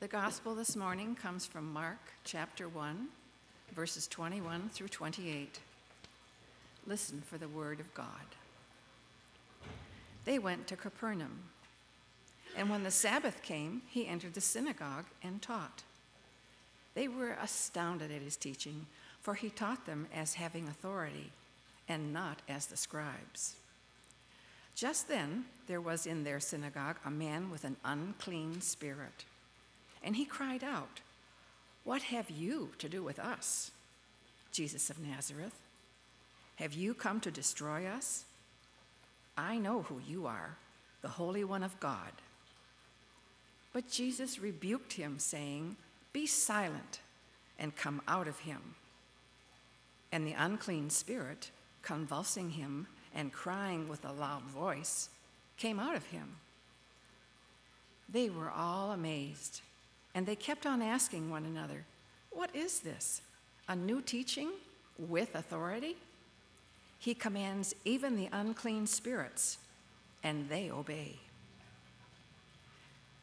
The gospel this morning comes from Mark chapter 1, verses 21 through 28. Listen for the word of God. They went to Capernaum. And when the Sabbath came, he entered the synagogue and taught. They were astounded at his teaching, for he taught them as having authority and not as the scribes. Just then, there was in their synagogue a man with an unclean spirit. And he cried out, What have you to do with us, Jesus of Nazareth? Have you come to destroy us? I know who you are, the Holy One of God. But Jesus rebuked him, saying, Be silent and come out of him. And the unclean spirit, convulsing him and crying with a loud voice, came out of him. They were all amazed, and they kept on asking one another, What is this? A new teaching with authority? He commands even the unclean spirits, and they obey.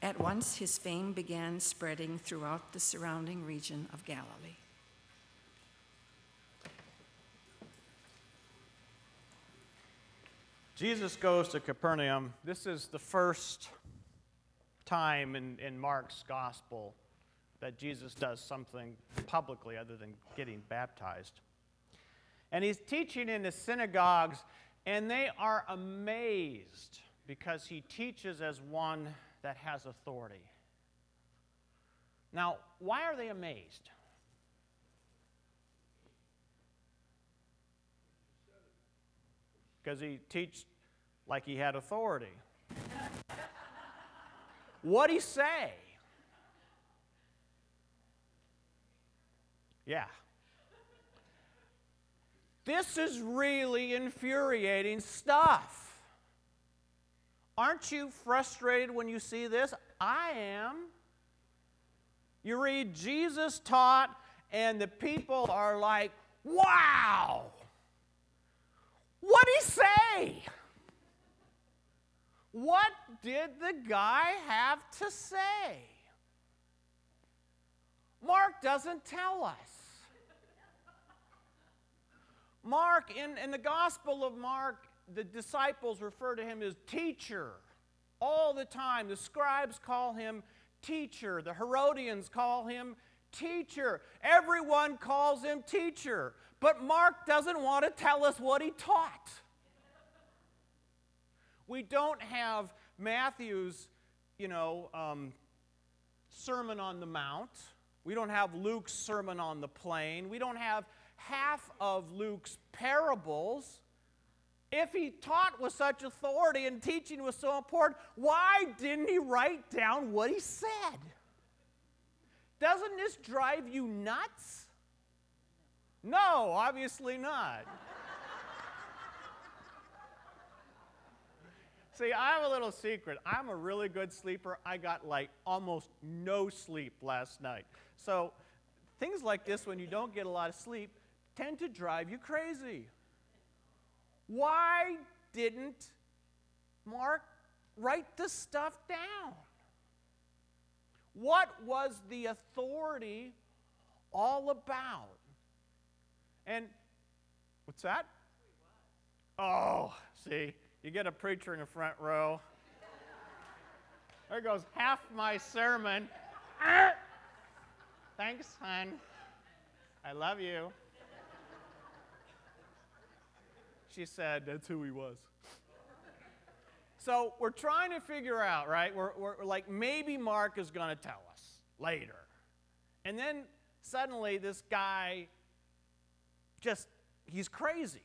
At once his fame began spreading throughout the surrounding region of Galilee. Jesus goes to Capernaum. This is the first time in, in Mark's gospel that Jesus does something publicly other than getting baptized. And he's teaching in the synagogues, and they are amazed because he teaches as one that has authority. Now, why are they amazed? Because he teach like he had authority. What'd he say? Yeah. This is really infuriating stuff. Aren't you frustrated when you see this? I am. You read Jesus taught, and the people are like, wow! What'd he say? What did the guy have to say? Mark doesn't tell us. Mark, in, in the Gospel of Mark, the disciples refer to him as teacher all the time. The scribes call him teacher, the Herodians call him teacher. Everyone calls him teacher. But Mark doesn't want to tell us what he taught. We don't have Matthew's, you know, um, Sermon on the Mount. We don't have Luke's Sermon on the Plain. We don't have half of Luke's parables. If he taught with such authority and teaching was so important, why didn't he write down what he said? Doesn't this drive you nuts? No, obviously not. See, I have a little secret. I'm a really good sleeper. I got like almost no sleep last night. So, things like this, when you don't get a lot of sleep, tend to drive you crazy. Why didn't Mark write this stuff down? What was the authority all about? And what's that? Oh, see, you get a preacher in the front row. There goes half my sermon. Thanks, hon. I love you. She said, That's who he was. So we're trying to figure out, right? We're, we're, like, maybe Mark is going to tell us later. And then suddenly this guy just, he's crazy.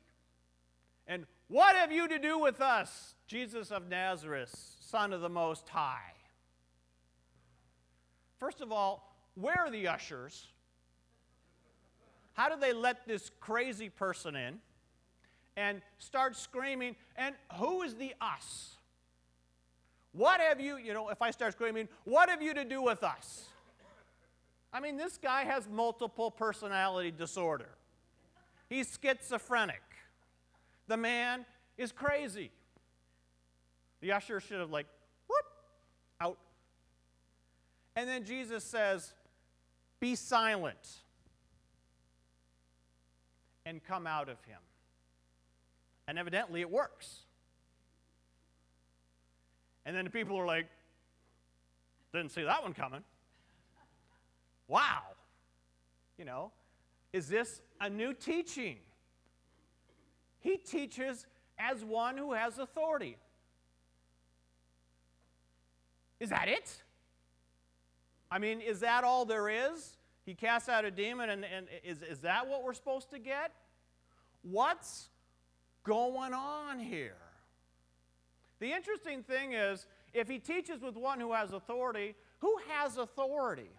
And what have you to do with us, Jesus of Nazareth, Son of the Most High? First of all, where are the ushers? How do they let this crazy person in? and start screaming, and who is the us? What have you, you know, if I start screaming, what have you to do with us? I mean, this guy has multiple personality disorder. He's schizophrenic. The man is crazy. The usher should have, like, whoop, out. And then Jesus says, Be silent and come out of him. And evidently it works. And then the people are like, Didn't see that one coming. Wow. You know, is this a new teaching? He teaches as one who has authority. Is that it? I mean, is that all there is? He casts out a demon, and, and is, is that what we're supposed to get? What's going on here? The interesting thing is, if he teaches with one who has authority, who has authority?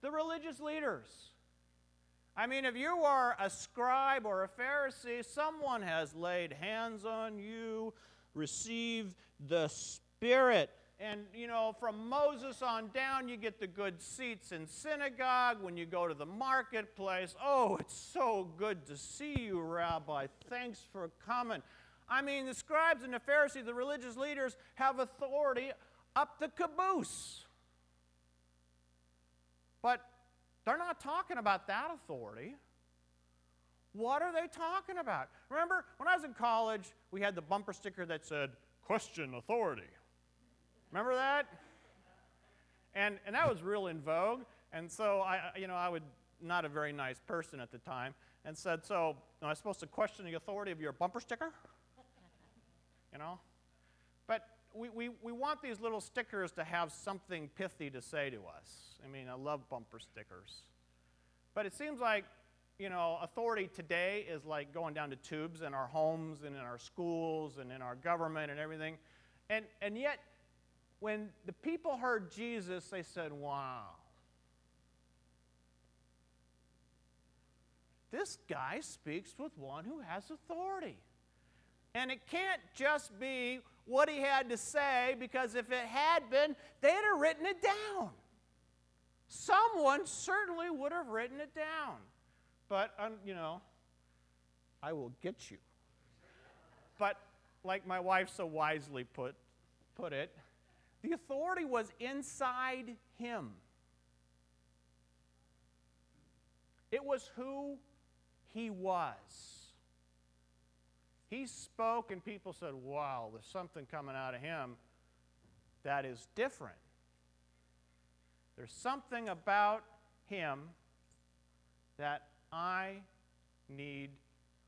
The religious leaders. I mean, if you are a scribe or a Pharisee, someone has laid hands on you, receive the Spirit. And, you know, from Moses on down, you get the good seats in synagogue. When you go to the marketplace, oh, it's so good to see you, Rabbi. Thanks for coming. I mean, the scribes and the Pharisees, the religious leaders, have authority up the caboose. But they're not talking about that authority. What are they talking about? Remember, when I was in college, we had the bumper sticker that said, Question authority. Remember that? And, and that was real in vogue. And so I, you know, I would not a very nice person at the time, and said, "So, am I supposed to question the authority of your bumper sticker?" you know, but we, we, we want these little stickers to have something pithy to say to us. I mean, I love bumper stickers, but it seems like you know, authority today is like going down to tubes in our homes and in our schools and in our government and everything. And, and yet, when the people heard Jesus, they said, Wow. This guy speaks with one who has authority. And it can't just be what he had to say, because if it had been, they'd have written it down. Someone certainly would have written it down. But, um, you know, I will get you. But, like my wife so wisely put, put it, the authority was inside him. It was who he was. He spoke, and people said, Wow, there's something coming out of him that is different. There's something about him that I need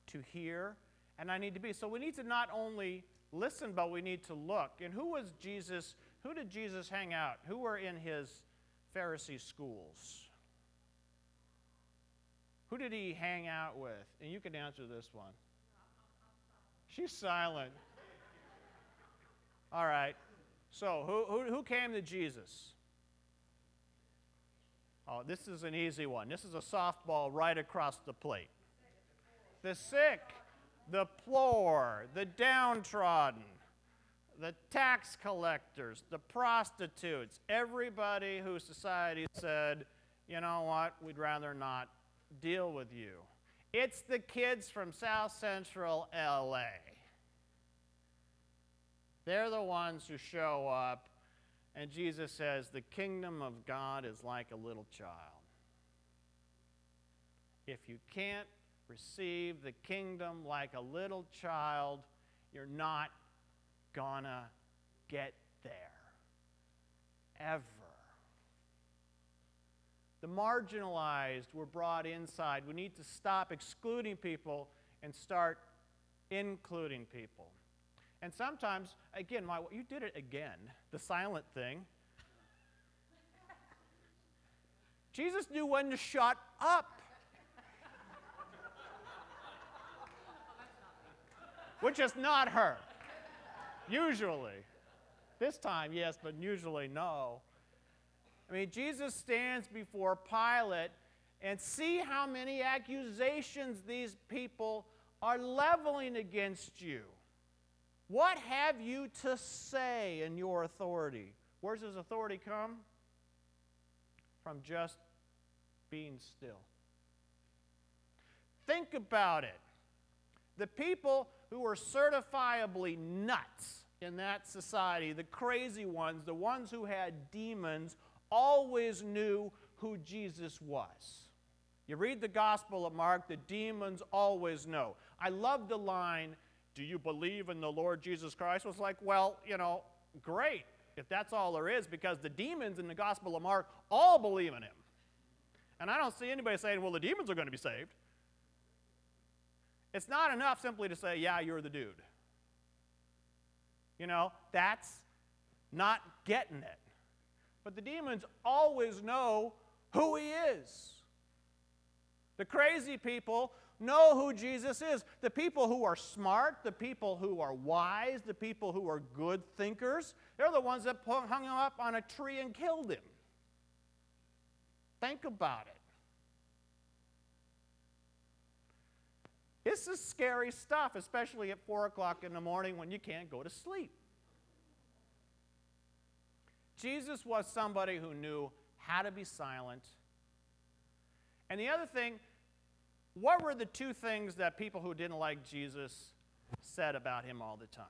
to hear and I need to be. So we need to not only listen, but we need to look. And who was Jesus? Who did Jesus hang out? Who were in his Pharisee schools? Who did he hang out with? And you can answer this one. She's silent. All right. So, who, who, who came to Jesus? Oh, this is an easy one. This is a softball right across the plate. The sick, the poor, the downtrodden, the tax collectors, the prostitutes, everybody who society said, you know what, we'd rather not deal with you. It's the kids from South Central LA. They're the ones who show up, and Jesus says, The kingdom of God is like a little child. If you can't receive the kingdom like a little child, you're not gonna get there. Ever. The marginalized were brought inside. We need to stop excluding people and start including people. And sometimes, again, my, you did it again, the silent thing. Jesus knew when to shut up. Which is not her. Usually. This time, yes, but usually, no. I mean, Jesus stands before Pilate and see how many accusations these people are leveling against you. What have you to say in your authority? Where does authority come? From just being still. Think about it. The people who were certifiably nuts in that society, the crazy ones, the ones who had demons, always knew who Jesus was. You read the Gospel of Mark, the demons always know. I love the line, Do you believe in the Lord Jesus Christ? was like, well, you know, great if that's all there is, because the demons in the Gospel of Mark all believe in him. And I don't see anybody saying, well, the demons are going to be saved. It's not enough simply to say, yeah, you're the dude. You know, that's not getting it. But the demons always know who he is. The crazy people know who Jesus is. The people who are smart, the people who are wise, the people who are good thinkers, they're the ones that hung him up on a tree and killed him. Think about it. This is scary stuff, especially at 4 o'clock in the morning when you can't go to sleep. Jesus was somebody who knew how to be silent. And the other thing, what were the two things that people who didn't like Jesus said about him all the time?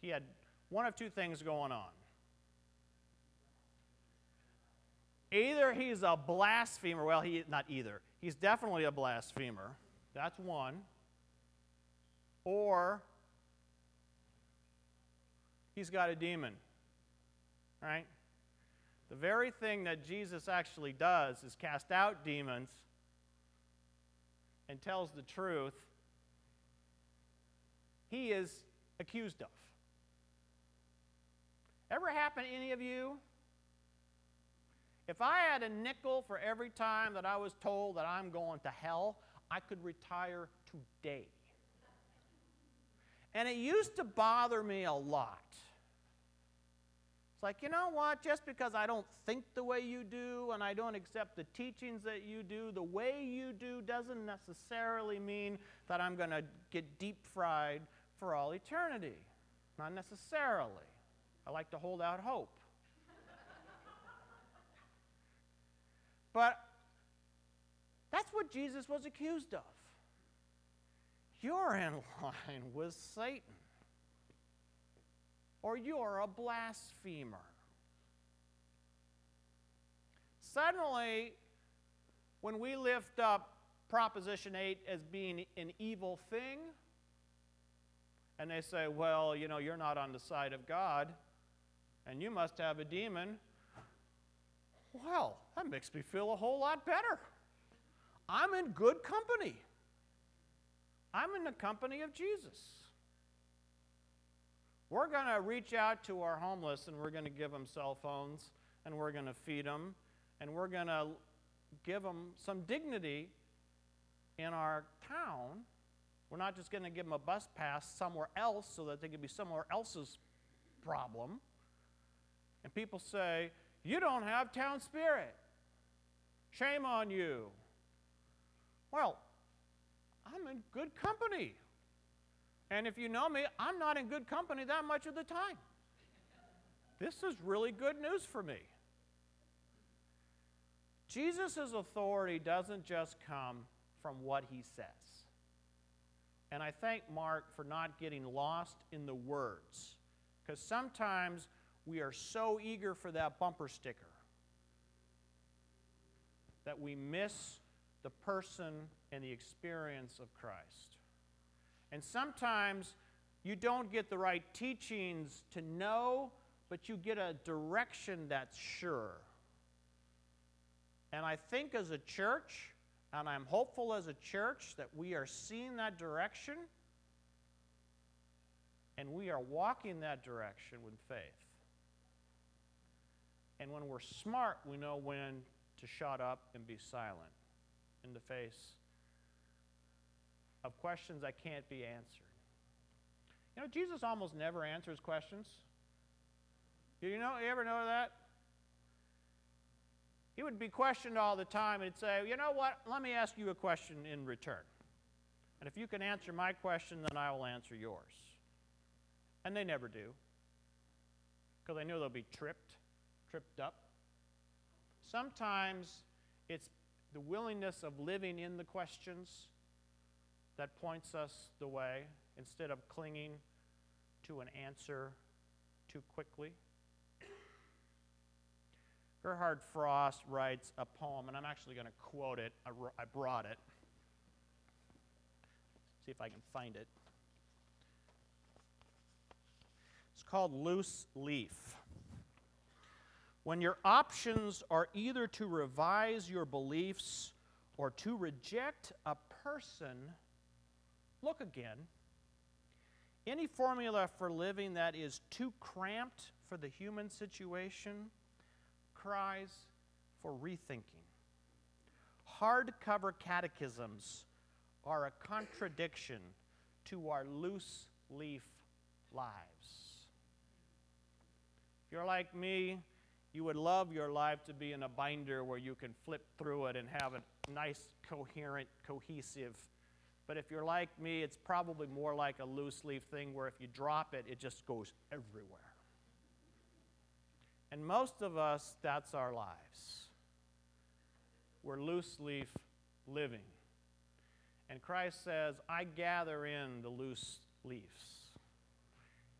He had one of two things going on. Either he's a blasphemer, well, he not either. He's definitely a blasphemer. That's one. Or he's got a demon. Right? The very thing that Jesus actually does is cast out demons and tells the truth, he is accused of. Ever happen to any of you? If I had a nickel for every time that I was told that I'm going to hell, I could retire today. And it used to bother me a lot. It's like, you know what? Just because I don't think the way you do and I don't accept the teachings that you do, the way you do doesn't necessarily mean that I'm going to get deep fried for all eternity. Not necessarily. I like to hold out hope. but that's what Jesus was accused of. You're in line with Satan or you're a blasphemer. Suddenly, when we lift up Proposition 8 as being an evil thing, and they say, well, you know, you're not on the side of God, and you must have a demon, well, that makes me feel a whole lot better. I'm in good company. I'm in the company of Jesus. We're going to reach out to our homeless and we're going to give them cell phones and we're going to feed them and we're going to give them some dignity in our town. We're not just going to give them a bus pass somewhere else so that they can be somewhere else's problem. And people say, You don't have town spirit. Shame on you. Well, I'm in good company. And if you know me, I'm not in good company that much of the time. This is really good news for me. Jesus' authority doesn't just come from what he says. And I thank Mark for not getting lost in the words, because sometimes we are so eager for that bumper sticker that we miss the person and the experience of Christ. And sometimes you don't get the right teachings to know, but you get a direction that's sure. And I think as a church, and I'm hopeful as a church that we are seeing that direction and we are walking that direction with faith. And when we're smart, we know when to shut up and be silent in the face of questions that can't be answered. You know, Jesus almost never answers questions. You know, you ever know that? He would be questioned all the time and he'd say, You know what? Let me ask you a question in return. And if you can answer my question, then I will answer yours. And they never do. Because they know they'll be tripped, tripped up. Sometimes it's the willingness of living in the questions that points us the way instead of clinging to an answer too quickly. Gerhard Frost writes a poem, and I'm actually going to quote it. I, brought it. See if I can find it. It's called Loose Leaf. When your options are either to revise your beliefs or to reject a person, look again. Any formula for living that is too cramped for the human situation cries for rethinking. Hardcover catechisms are a contradiction to our loose leaf lives. If you're like me, you would love your life to be in a binder where you can flip through it and have a nice, coherent, cohesive. But if you're like me, it's probably more like a loose leaf thing where if you drop it, it just goes everywhere. And most of us, that's our lives. We're loose leaf living. And Christ says, I gather in the loose leaves.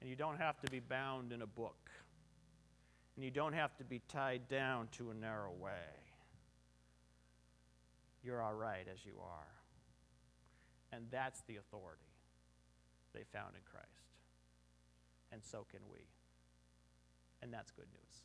And you don't have to be bound in a book. And you don't have to be tied down to a narrow way. You're all right as you are. And that's the authority they found in Christ. And so can we. And that's good news.